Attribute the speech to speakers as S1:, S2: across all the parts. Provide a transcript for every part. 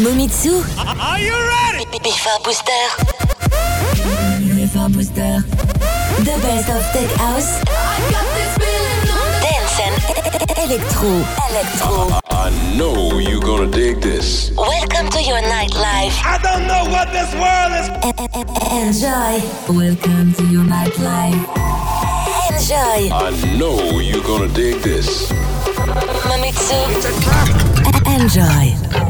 S1: Momitsu.
S2: Are you ready?
S1: Bifa Booster. Bifa Booster. The best of tech house. Dance and electro. Electro.
S3: I know you're gonna dig this.
S1: Welcome to your nightlife.
S2: I don't know what this world is.
S1: Enjoy. Welcome to your nightlife. Enjoy.
S3: I know you're gonna dig this.
S1: Mamitsu. Enjoy.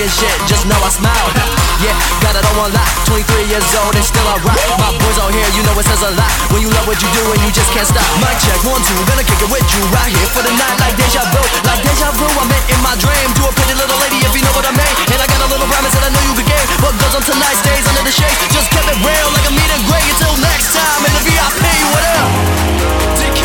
S4: Talking shit, just know I smile. yeah, got it on lot. 23 years old and still I rock. My boys out here, you know it says a lot. When you love what you do and you just can't stop. Mic check, one, two, gonna kick it with you right here for the night like deja vu. Like deja vu, I met in my dream. Do a pretty little lady if you know what I mean. And I got a little promise that I know you could give. What goes on tonight stays under the shade. Just kept it real like a meet and great. Until next time in the VIP, what up? DK.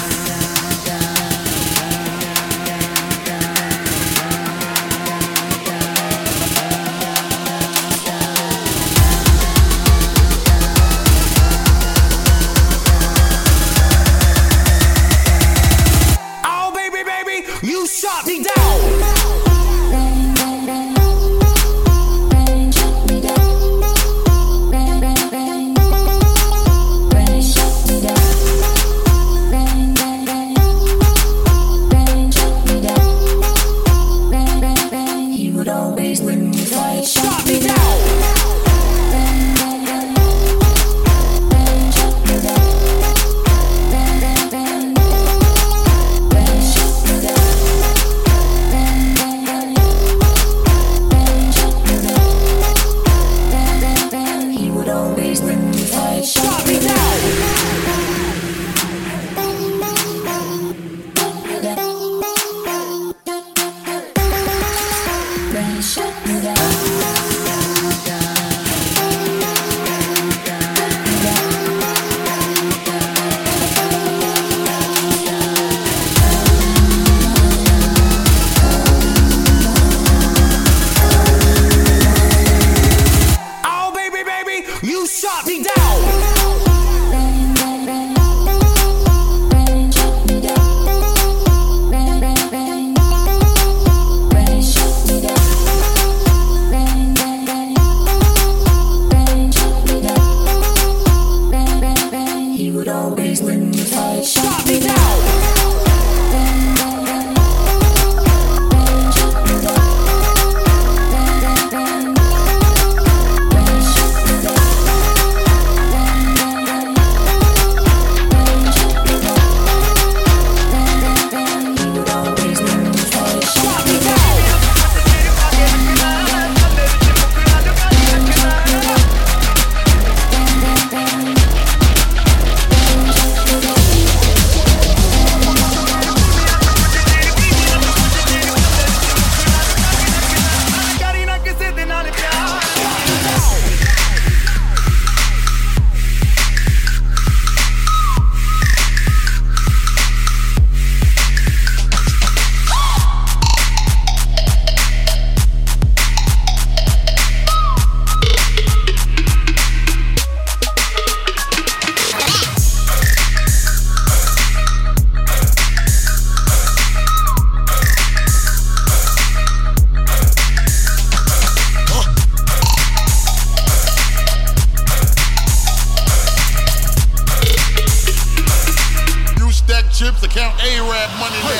S5: A-Rap money